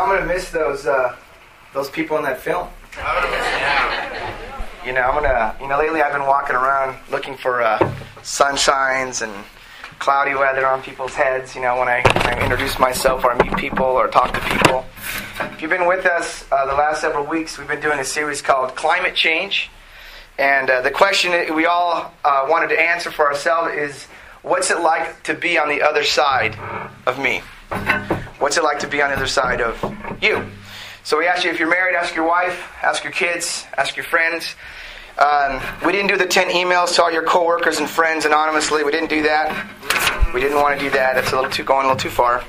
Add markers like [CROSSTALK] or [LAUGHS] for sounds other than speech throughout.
know, I'm gonna miss those uh, those people in that film. You know, I'm gonna. You know, lately I've been walking around looking for uh, sunshines and cloudy weather on people's heads. You know, when I, when I introduce myself or I meet people or talk to people. If you've been with us uh, the last several weeks, we've been doing a series called Climate Change. And uh, the question that we all uh, wanted to answer for ourselves is what's it like to be on the other side of me? What's it like to be on the other side of you? So we asked you if you're married, ask your wife, ask your kids, ask your friends. Um, we didn't do the 10 emails to all your coworkers and friends anonymously. We didn't do that. We didn't want to do that. That's a little too going a little too far.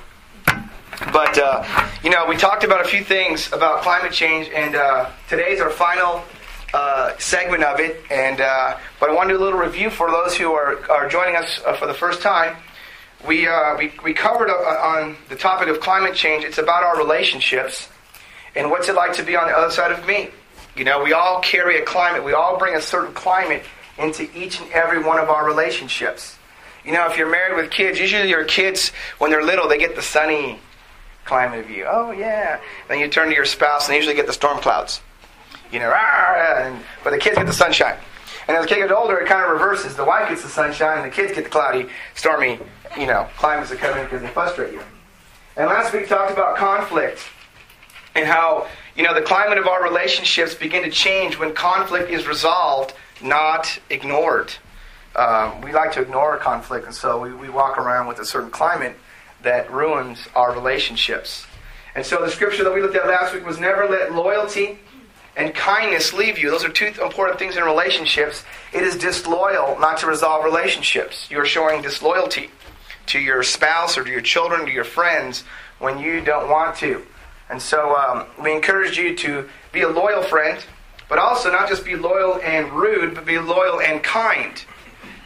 But uh, you know, we talked about a few things about climate change, and uh, today's our final uh, segment of it. And uh, but I want to do a little review for those who are are joining us uh, for the first time. We uh, we we covered on the topic of climate change. It's about our relationships and what's it like to be on the other side of me. You know, we all carry a climate. We all bring a certain climate into each and every one of our relationships. You know, if you're married with kids, usually your kids, when they're little, they get the sunny climate of you. Oh, yeah. Then you turn to your spouse, and they usually get the storm clouds. You know, and, but the kids get the sunshine. And as the kid gets older, it kind of reverses. The wife gets the sunshine, and the kids get the cloudy, stormy, you know, climates that come in because they frustrate you. And last week we talked about conflict and how you know the climate of our relationships begin to change when conflict is resolved, not ignored. Um, we like to ignore conflict, and so we, we walk around with a certain climate that ruins our relationships. And so the scripture that we looked at last week was never let loyalty and kindness leave you. Those are two important things in relationships. It is disloyal not to resolve relationships. You're showing disloyalty to your spouse or to your children, to your friends, when you don't want to. And so um, we encourage you to be a loyal friend, but also not just be loyal and rude, but be loyal and kind.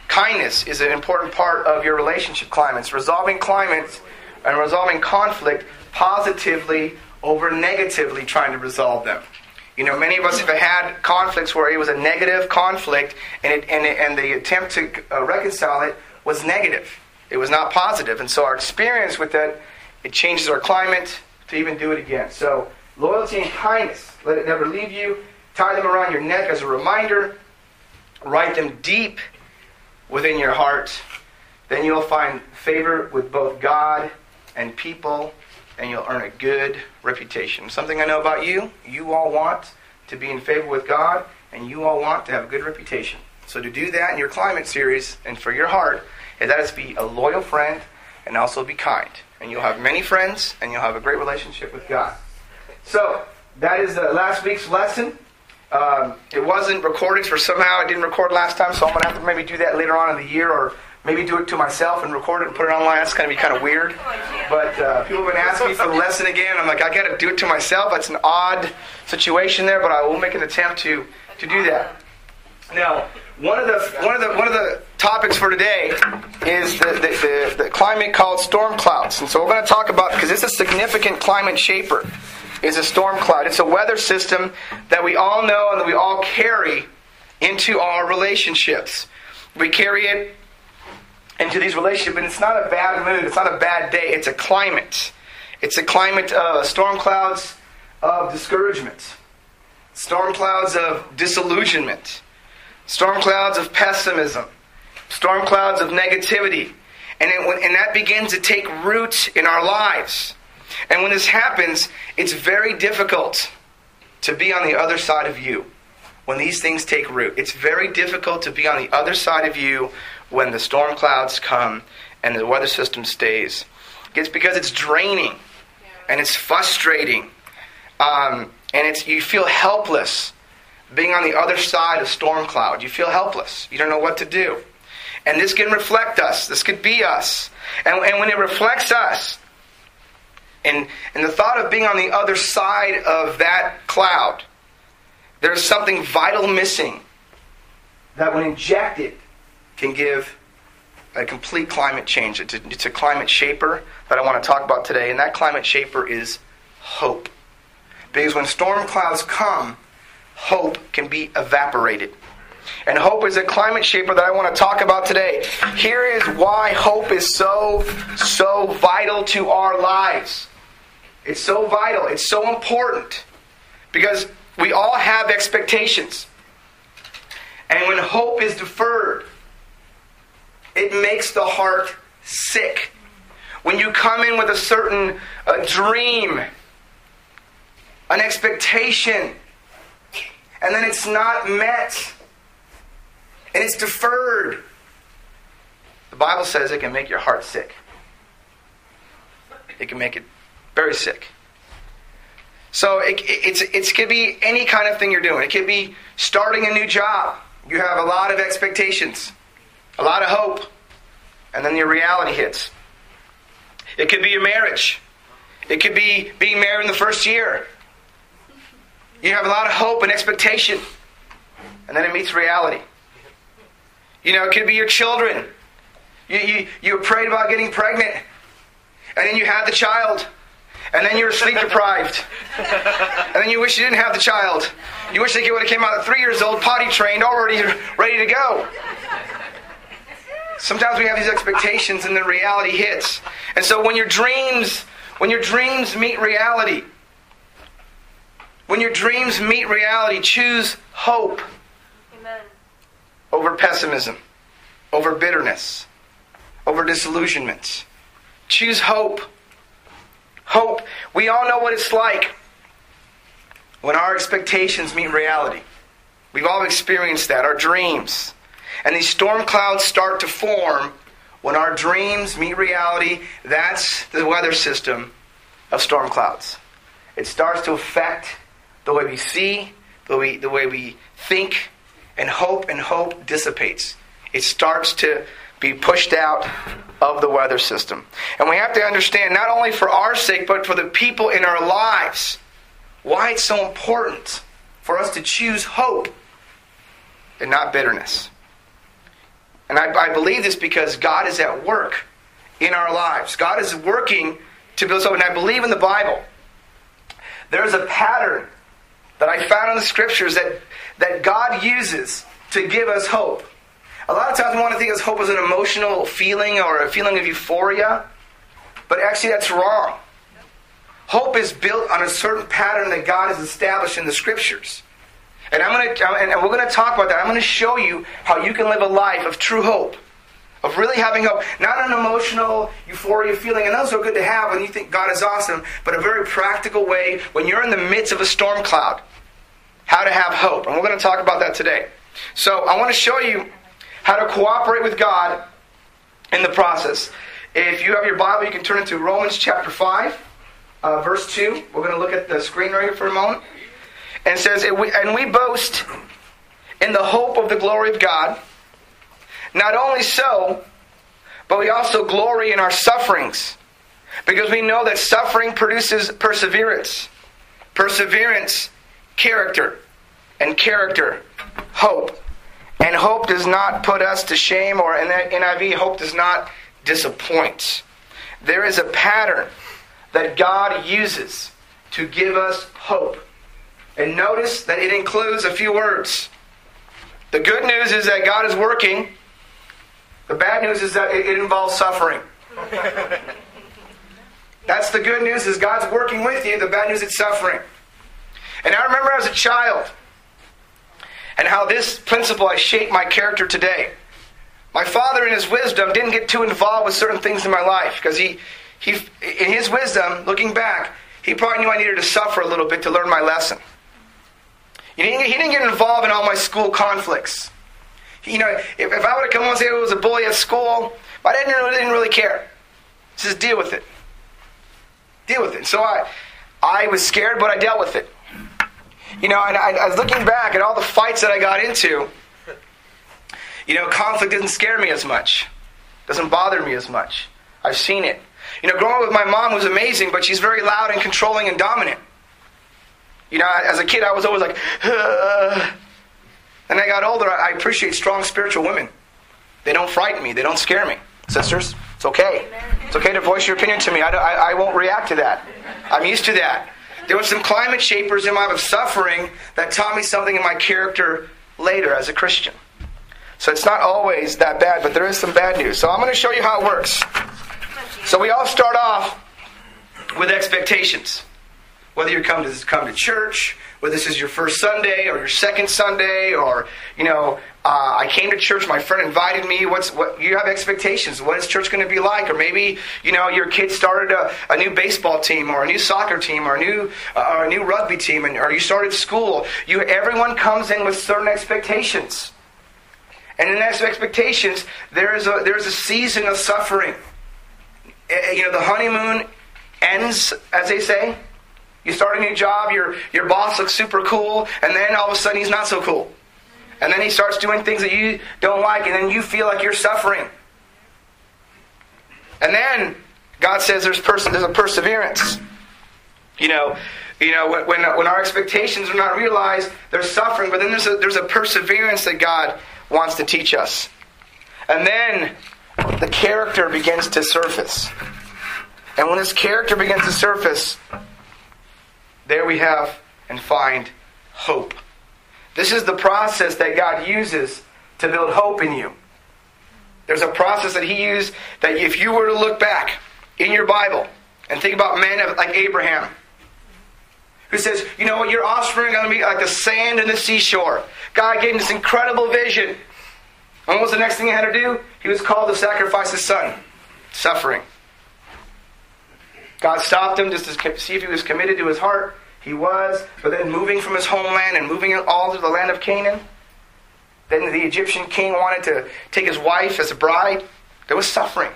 Kindness is an important part of your relationship climates. Resolving climates and resolving conflict positively over negatively trying to resolve them. You know, many of us have had conflicts where it was a negative conflict, and, it, and, it, and the attempt to uh, reconcile it was negative. It was not positive. And so our experience with that, it changes our climate, to even do it again. So, loyalty and kindness, let it never leave you. Tie them around your neck as a reminder. Write them deep within your heart. Then you'll find favor with both God and people, and you'll earn a good reputation. Something I know about you, you all want to be in favor with God, and you all want to have a good reputation. So to do that in your climate series and for your heart, is that is be a loyal friend and also be kind and you'll have many friends, and you'll have a great relationship with God. So, that is the last week's lesson. Um, it wasn't recorded for somehow I didn't record last time, so I'm going to have to maybe do that later on in the year or maybe do it to myself and record it and put it online. That's going to be kind of weird. But uh, people have been asking me for the lesson again. I'm like, I got to do it to myself. That's an odd situation there, but I will make an attempt to, to do that. Now, one of the one of the one of the topics for today is the, the, the, the climate called storm clouds, and so we're going to talk about because it's a significant climate shaper. Is a storm cloud. It's a weather system that we all know and that we all carry into our relationships. We carry it into these relationships, and it's not a bad mood. It's not a bad day. It's a climate. It's a climate of uh, storm clouds of discouragement, storm clouds of disillusionment storm clouds of pessimism, storm clouds of negativity. And, it, and that begins to take root in our lives. And when this happens, it's very difficult to be on the other side of you when these things take root. It's very difficult to be on the other side of you when the storm clouds come and the weather system stays. It's because it's draining and it's frustrating. Um, and it's, you feel helpless being on the other side of storm cloud. You feel helpless. You don't know what to do. And this can reflect us. This could be us. And, and when it reflects us, and, and the thought of being on the other side of that cloud, there's something vital missing that, when injected, can give a complete climate change. It's a, it's a climate shaper that I want to talk about today, and that climate shaper is hope. Because when storm clouds come, hope can be evaporated. And hope is a climate shaper that I want to talk about today. Here is why hope is so, so vital to our lives. It's so vital. It's so important. Because we all have expectations. And when hope is deferred, it makes the heart sick. When you come in with a certain uh, dream, an expectation, and then it's not met, and it's deferred, the Bible says it can make your heart sick. It can make it very sick. So it, it's, it could be any kind of thing you're doing. It could be starting a new job. You have a lot of expectations, a lot of hope, and then your reality hits. It could be your marriage. It could be being married in the first year. You have a lot of hope and expectation, and then it meets reality. You know, it could be your children. You, you, you prayed about getting pregnant, and then you had the child, and then you're sleep deprived, and then you wish you didn't have the child. You wish they would have came out at three years old, potty trained, already ready to go. Sometimes we have these expectations, and then reality hits. And so when your dreams, when your dreams meet reality, when your dreams meet reality, choose hope Amen. over pessimism, over bitterness, over disillusionment. Choose hope. Hope. We all know what it's like when our expectations meet reality. We've all experienced that, our dreams. And these storm clouds start to form when our dreams meet reality. That's the weather system of storm clouds. It starts to affect the way we see, the way, the way we think, and hope and hope dissipates. It starts to be pushed out of the weather system. And we have to understand, not only for our sake, but for the people in our lives, why it's so important for us to choose hope and not bitterness. And I, I believe this because God is at work in our lives. God is working to build something. And I believe in the Bible. There's a pattern that I found in the scriptures that, that God uses to give us hope. A lot of times we want to think of hope as an emotional feeling or a feeling of euphoria, but actually that's wrong. Hope is built on a certain pattern that God has established in the scriptures. And I'm going to, and we're going to talk about that. I'm going to show you how you can live a life of true hope, of really having hope, not an emotional euphoria feeling, and those are good to have when you think God is awesome, but a very practical way when you're in the midst of a storm cloud, how to have hope. And we're going to talk about that today. So I want to show you how to cooperate with God in the process. If you have your Bible, you can turn to Romans chapter 5, uh, verse 2. We're going to look at the screen right here for a moment. And says, And we boast in the hope of the glory of God. Not only so, but we also glory in our sufferings, because we know that suffering produces perseverance. Perseverance, character, and character, hope. And hope does not put us to shame, or in the NIV, hope does not disappoint. There is a pattern that God uses to give us hope. And notice that it includes a few words. The good news is that God is working. The bad news is that it involves suffering. [LAUGHS] That's the good news is God's working with you. The bad news is suffering. And I remember as a child and how this principle has shaped my character today. My father, in his wisdom, didn't get too involved with certain things in my life because he, he, in his wisdom, looking back, he probably knew I needed to suffer a little bit to learn my lesson. He didn't, he didn't get involved in all my school conflicts. You know, if, if I would have come on and said I was a bully at school, dad didn't, didn't really care. Just deal with it. Deal with it. So I, I was scared, but I dealt with it. You know, and I, I was looking back at all the fights that I got into. You know, conflict doesn't scare me as much. Doesn't bother me as much. I've seen it. You know, growing up with my mom was amazing, but she's very loud and controlling and dominant. You know, as a kid, I was always like, uh. And I got older, I appreciate strong spiritual women. They don't frighten me, they don't scare me. Sisters, it's okay. It's okay to voice your opinion to me. I, I, I won't react to that. I'm used to that. There were some climate shapers in my life of suffering that taught me something in my character later as a Christian. So it's not always that bad, but there is some bad news. So I'm going to show you how it works. So we all start off with expectations. Whether you come to come to church, whether this is your first Sunday or your second Sunday, or you know, uh, I came to church, my friend invited me. What's what? You have expectations. What is church going to be like? Or maybe you know your kid started a, a new baseball team, or a new soccer team, or a new uh, or a new rugby team, and or you started school. You everyone comes in with certain expectations, and in those expectations, there is a there is a season of suffering. Uh, you know, the honeymoon ends, as they say. You start a new job, your, your boss looks super cool, and then all of a sudden he's not so cool. And then he starts doing things that you don't like, and then you feel like you're suffering. And then God says there's, pers- there's a perseverance. You know, you know when, when, when our expectations are not realized, there's suffering, but then there's a, there's a perseverance that God wants to teach us. And then the character begins to surface. And when this character begins to surface, there we have and find hope. This is the process that God uses to build hope in you. There's a process that He used that if you were to look back in your Bible and think about men like Abraham, who says, you know what, your offspring are going to be like the sand in the seashore. God gave him this incredible vision. And what was the next thing he had to do? He was called to sacrifice his son. Suffering. God stopped him just to see if he was committed to his heart. He was, but then moving from his homeland and moving all to the land of Canaan. Then the Egyptian king wanted to take his wife as a bride. There was suffering.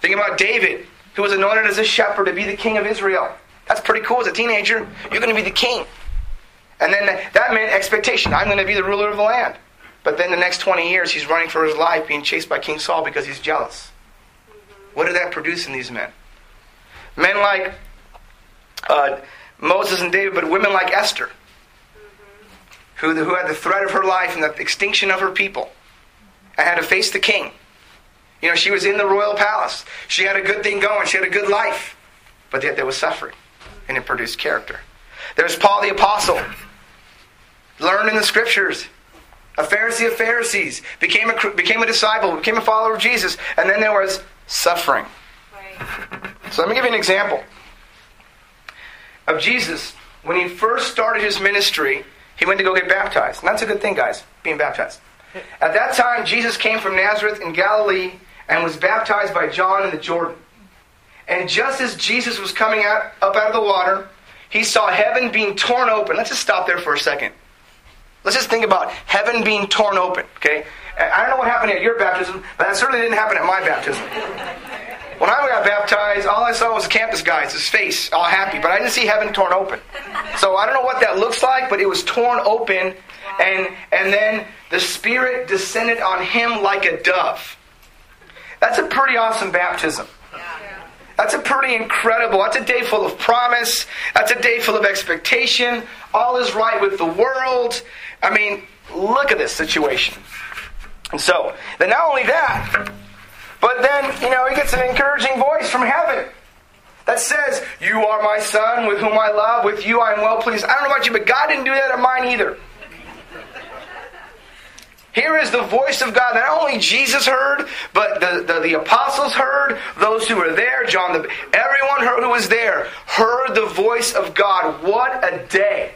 Think about David, who was anointed as a shepherd to be the king of Israel. That's pretty cool as a teenager. You're going to be the king. And then that meant expectation. I'm going to be the ruler of the land. But then the next 20 years, he's running for his life, being chased by King Saul because he's jealous. What did that produce in these men? Men like uh, Moses and David, but women like Esther, who, who had the threat of her life and the extinction of her people, and had to face the king. You know, she was in the royal palace. She had a good thing going. She had a good life. But yet there was suffering, and it produced character. There's Paul the Apostle, learned in the scriptures, a Pharisee of Pharisees, became a, became a disciple, became a follower of Jesus, and then there was suffering. So let me give you an example of Jesus. When he first started his ministry, he went to go get baptized. And that's a good thing, guys, being baptized. At that time, Jesus came from Nazareth in Galilee and was baptized by John in the Jordan. And just as Jesus was coming out, up out of the water, he saw heaven being torn open. Let's just stop there for a second. Let's just think about heaven being torn open, okay? I don't know what happened at your baptism, but that certainly didn't happen at my baptism. When I got baptized, all I saw was the campus guy's his face, all happy, but I didn't see heaven torn open. So I don't know what that looks like, but it was torn open, and and then the Spirit descended on him like a dove. That's a pretty awesome baptism. That's a pretty incredible. That's a day full of promise. That's a day full of expectation. All is right with the world. I mean, look at this situation. And so, then not only that, but then, you know, he gets an encouraging voice from heaven that says, You are my son with whom I love. With you I am well pleased. I don't know about you, but God didn't do that at mine either. Here is the voice of God not only Jesus heard, but the, the, the, apostles heard, those who were there, John, the, everyone heard who was there, heard the voice of God. What a day.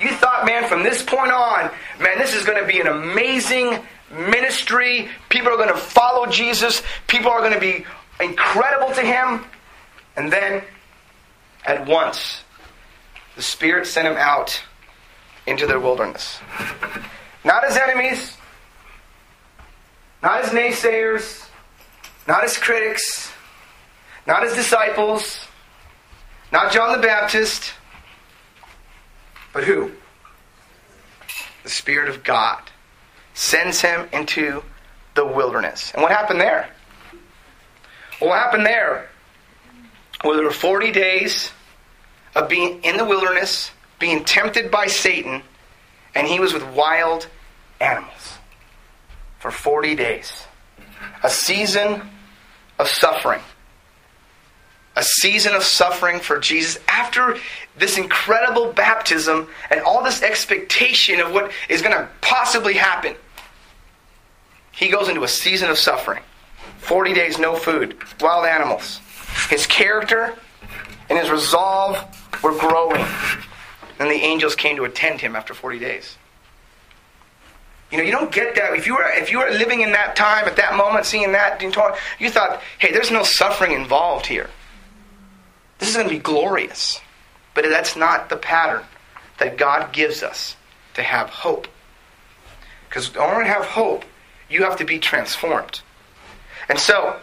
You thought, man, from this point on, man, this is going to be an amazing ministry. People are going to follow Jesus. People are going to be incredible to him. And then, at once, the Spirit sent him out into the wilderness. Not as enemies, not as naysayers, not as critics, not as disciples, not John the Baptist, but who? The Spirit of God sends him into the wilderness. And what happened there? What happened there? Well, there were 40 days of being in the wilderness, being tempted by Satan, and he was with wild animals for 40 days. A season of suffering. A season of suffering for Jesus after this incredible baptism and all this expectation of what is going to possibly happen. He goes into a season of suffering 40 days, no food, wild animals. His character and his resolve were growing. Then the angels came to attend him after 40 days. You know, you don't get that. If you were if you were living in that time, at that moment, seeing that, you thought, hey, there's no suffering involved here. This is going to be glorious. But that's not the pattern that God gives us to have hope. Because in order to have hope, you have to be transformed. And so,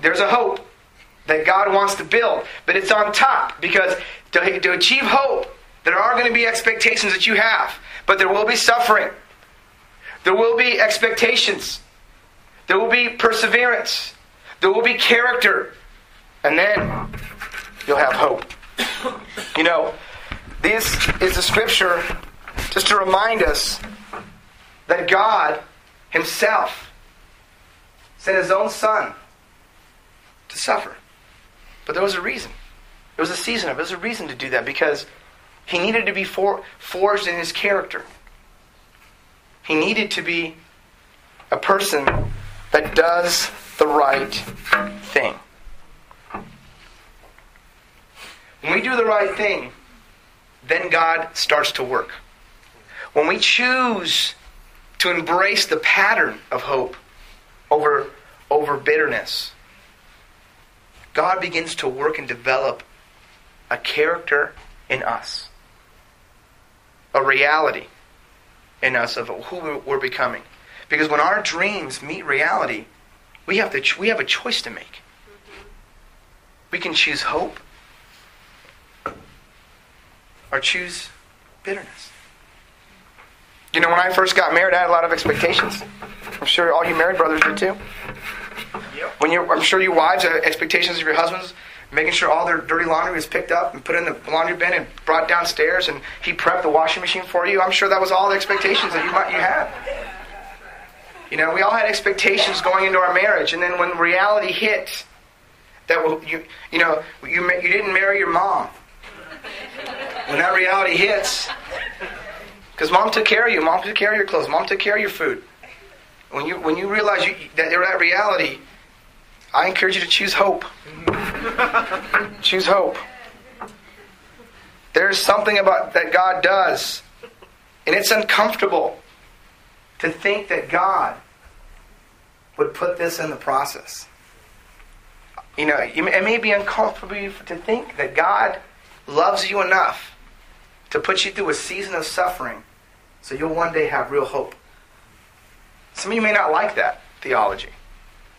there's a hope that God wants to build, but it's on top because to, to achieve hope, there are going to be expectations that you have, but there will be suffering. There will be expectations. There will be perseverance. There will be character. And then you'll have hope. You know, this is a scripture just to remind us that God Himself sent His own Son to suffer. But there was a reason. There was a season of it. There was a reason to do that because He needed to be for, forged in His character. He needed to be a person that does the right thing. When we do the right thing, then God starts to work. When we choose to embrace the pattern of hope over, over bitterness, God begins to work and develop a character in us, a reality in us of who we're becoming. Because when our dreams meet reality, we have, to, we have a choice to make. We can choose hope or choose bitterness. You know, when I first got married, I had a lot of expectations. I'm sure all you married brothers did too. Yep. When you, I'm sure you wives have expectations of your husbands, making sure all their dirty laundry was picked up and put in the laundry bin and brought downstairs, and he prepped the washing machine for you. I'm sure that was all the expectations that you might you had. You know, we all had expectations going into our marriage, and then when reality hit, that you you know you you didn't marry your mom when that reality hits, because mom took care of you, mom took care of your clothes, mom took care of your food. When you when you realize you, that you're that reality, I encourage you to choose hope. [LAUGHS] choose hope. There's something about that God does, and it's uncomfortable to think that God would put this in the process. You know, it may be uncomfortable to think that God loves you enough to put you through a season of suffering so you'll one day have real hope. Some of you may not like that theology,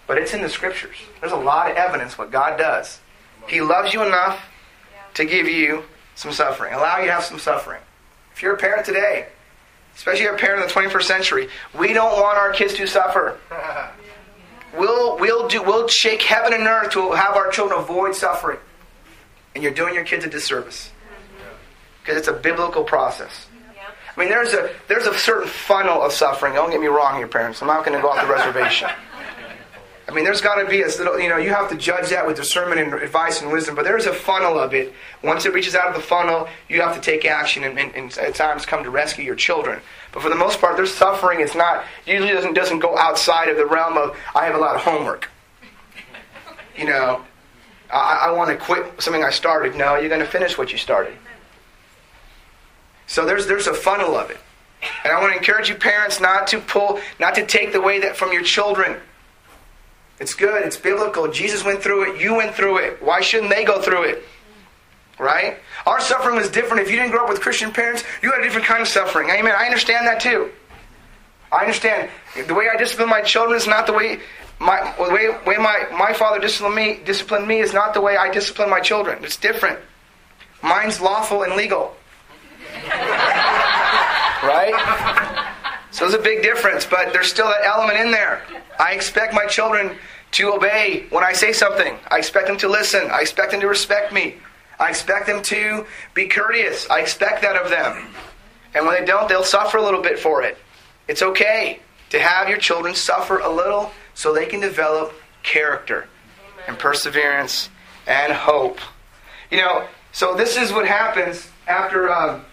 but it's in the scriptures. There's a lot of evidence what God does. He loves you enough to give you some suffering, allow you to have some suffering. If you're a parent today, especially a parent in the 21st century, we don't want our kids to suffer. [LAUGHS] We'll, we'll, do, we'll shake heaven and earth to have our children avoid suffering. And you're doing your kids a disservice because it's a biblical process. I mean, there's a there's a certain funnel of suffering. Don't get me wrong, here, parents. I'm not going to go off the [LAUGHS] reservation. I mean, there's got to be a little, you know, you have to judge that with discernment and advice and wisdom, but there's a funnel of it. Once it reaches out of the funnel, you have to take action and, and, and at times come to rescue your children. But for the most part, their suffering is not, usually doesn't, doesn't go outside of the realm of, I have a lot of homework. You know, I, I want to quit something I started. No, you're going to finish what you started. So there's there's a funnel of it. And I want to encourage you parents not to pull, not to take the way that from your children. It's good, it's biblical. Jesus went through it, you went through it. Why shouldn't they go through it? Right? Our suffering was different. If you didn't grow up with Christian parents, you had a different kind of suffering. Amen. I understand that too. I understand. The way I discipline my children is not the way my the way, way my, my father disciplined me disciplined me is not the way I discipline my children. It's different. Mine's lawful and legal. Right? So there's a big difference, but there's still that element in there. I expect my children to obey when I say something. I expect them to listen. I expect them to respect me. I expect them to be courteous. I expect that of them. And when they don't, they'll suffer a little bit for it. It's okay to have your children suffer a little so they can develop character and perseverance and hope. You know, so this is what happens after um,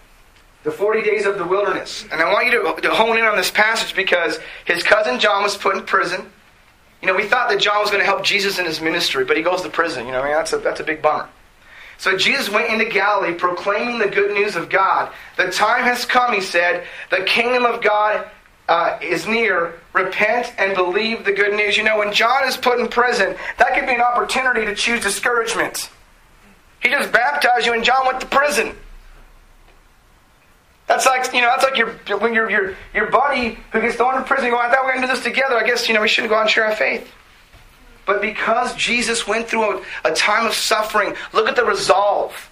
the 40 days of the wilderness. And I want you to, to hone in on this passage because his cousin John was put in prison. You know, we thought that John was going to help Jesus in his ministry, but he goes to prison. You know, I mean, that's a, that's a big bummer. So Jesus went into Galilee proclaiming the good news of God. The time has come, he said. The kingdom of God uh, is near. Repent and believe the good news. You know, when John is put in prison, that could be an opportunity to choose discouragement. He just baptized you, and John went to prison. That's like you know, that's like your when your your your buddy who gets thrown in prison. I thought we were going to do this together. I guess you know we shouldn't go out and share our faith. But because Jesus went through a, a time of suffering, look at the resolve.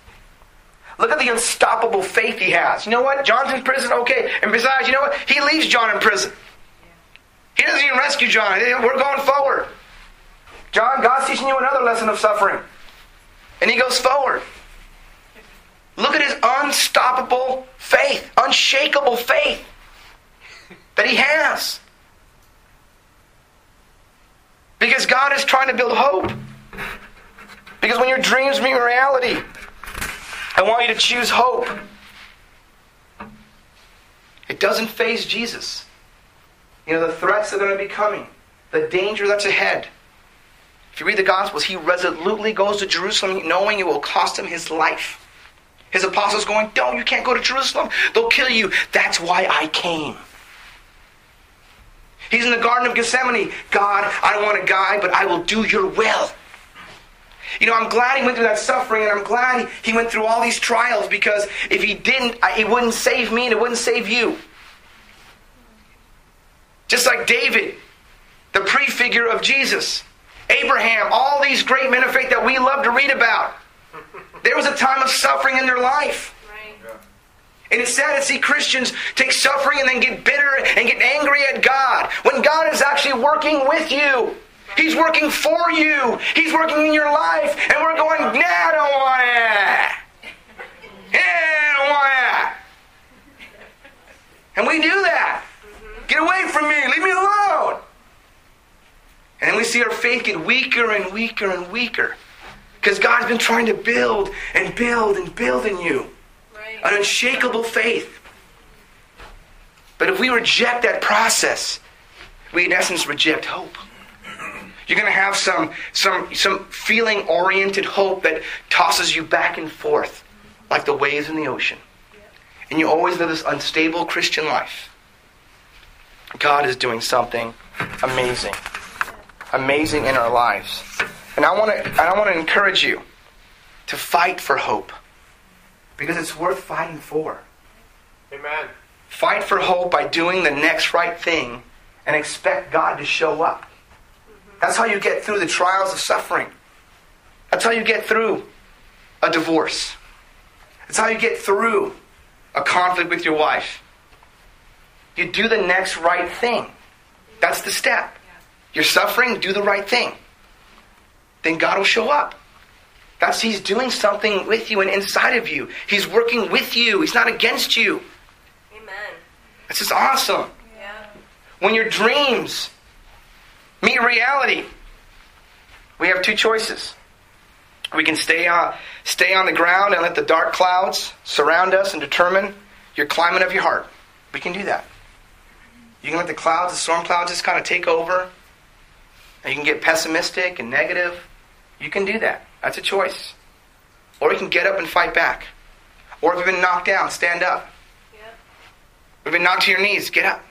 Look at the unstoppable faith he has. You know what? John's in prison, okay. And besides, you know what? He leaves John in prison. He doesn't even rescue John. We're going forward. John, God's teaching you another lesson of suffering. And he goes forward. Look at his unstoppable faith, faith that he has. Because God is trying to build hope. Because when your dreams meet reality, I want you to choose hope. It doesn't faze Jesus. You know, the threats that are going to be coming, the danger that's ahead. If you read the Gospels, he resolutely goes to Jerusalem knowing it will cost him his life. His apostles going, Don't, you can't go to Jerusalem. They'll kill you. That's why I came. He's in the Garden of Gethsemane. God, I don't want to die, but I will do your will. You know, I'm glad he went through that suffering, and I'm glad he went through all these trials because if he didn't, it wouldn't save me and it wouldn't save you. Just like David, the prefigure of Jesus, Abraham, all these great men of faith that we love to read about. There was a time of suffering in their life. And it's sad to see Christians take suffering and then get bitter and get angry at God when God is actually working with you. He's working for you. He's working in your life. And we're going, nah, I don't want it. Yeah, I don't want it. And we do that. Mm-hmm. Get away from me. Leave me alone. And then we see our faith get weaker and weaker and weaker. Because God's been trying to build and build and build in you an unshakable faith. But if we reject that process, we in essence reject hope. You're going to have some, some, some feeling oriented hope that tosses you back and forth like the waves in the ocean. And you always live this unstable Christian life. God is doing something amazing. Amazing in our lives. And I want to, and I want to encourage you to fight for hope because it's worth fighting for. Amen. Fight for hope by doing the next right thing and expect God to show up. That's how you get through the trials of suffering. That's how you get through a divorce. That's how you get through a conflict with your wife. You do the next right thing. That's the step. You're suffering, do the right thing. Then God will show up. That's He's doing something with you and inside of you. He's working with you. He's not against you. Amen. This is awesome. Yeah. When your dreams meet reality, we have two choices. We can stay on, stay on the ground and let the dark clouds surround us and determine your climate of your heart. We can do that. You can let the clouds, the storm clouds, just kind of take over. And you can get pessimistic and negative. You can do that. That's a choice. Or you can get up and fight back. Or if you've been knocked down, stand up. Yep. If you've been knocked to your knees, get up.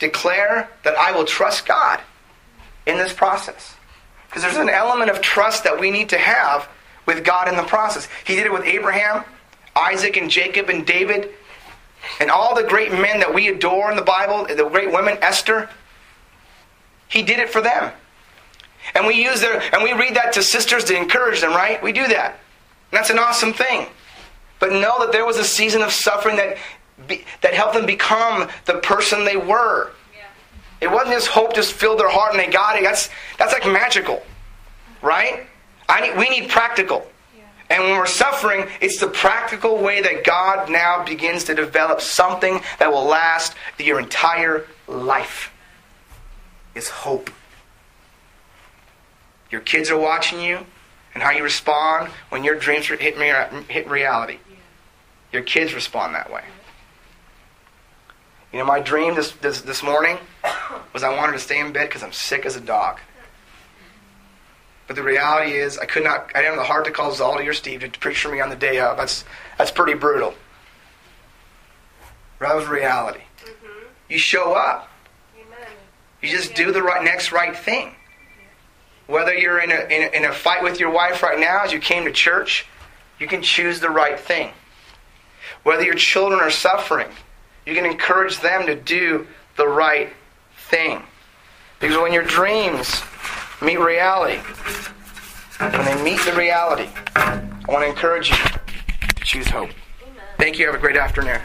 Declare that I will trust God in this process. Because there's an element of trust that we need to have with God in the process. He did it with Abraham, Isaac, and Jacob, and David, and all the great men that we adore in the Bible, the great women, Esther. He did it for them. And we use their and we read that to sisters to encourage them, right? We do that. And that's an awesome thing. But know that there was a season of suffering that be, that helped them become the person they were. Yeah. It wasn't just hope just filled their heart and they got it. That's that's like magical. Right? I need, we need practical. And when we're suffering, it's the practical way that God now begins to develop something that will last your entire life. Is hope. Your kids are watching you and how you respond when your dreams hit, hit reality. Your kids respond that way. You know, my dream this, this, this morning was I wanted to stay in bed because I'm sick as a dog. But the reality is, I could not. I didn't have the heart to call Zaldi or Steve to preach for me on the day of. That's that's pretty brutal. That was reality. Mm-hmm. You show up. Amen. You just do the right next right thing. Whether you're in a, in a in a fight with your wife right now, as you came to church, you can choose the right thing. Whether your children are suffering, you can encourage them to do the right thing. Because when your dreams meet reality, when they meet the reality, I want to encourage you to choose hope. Thank you. Have a great afternoon.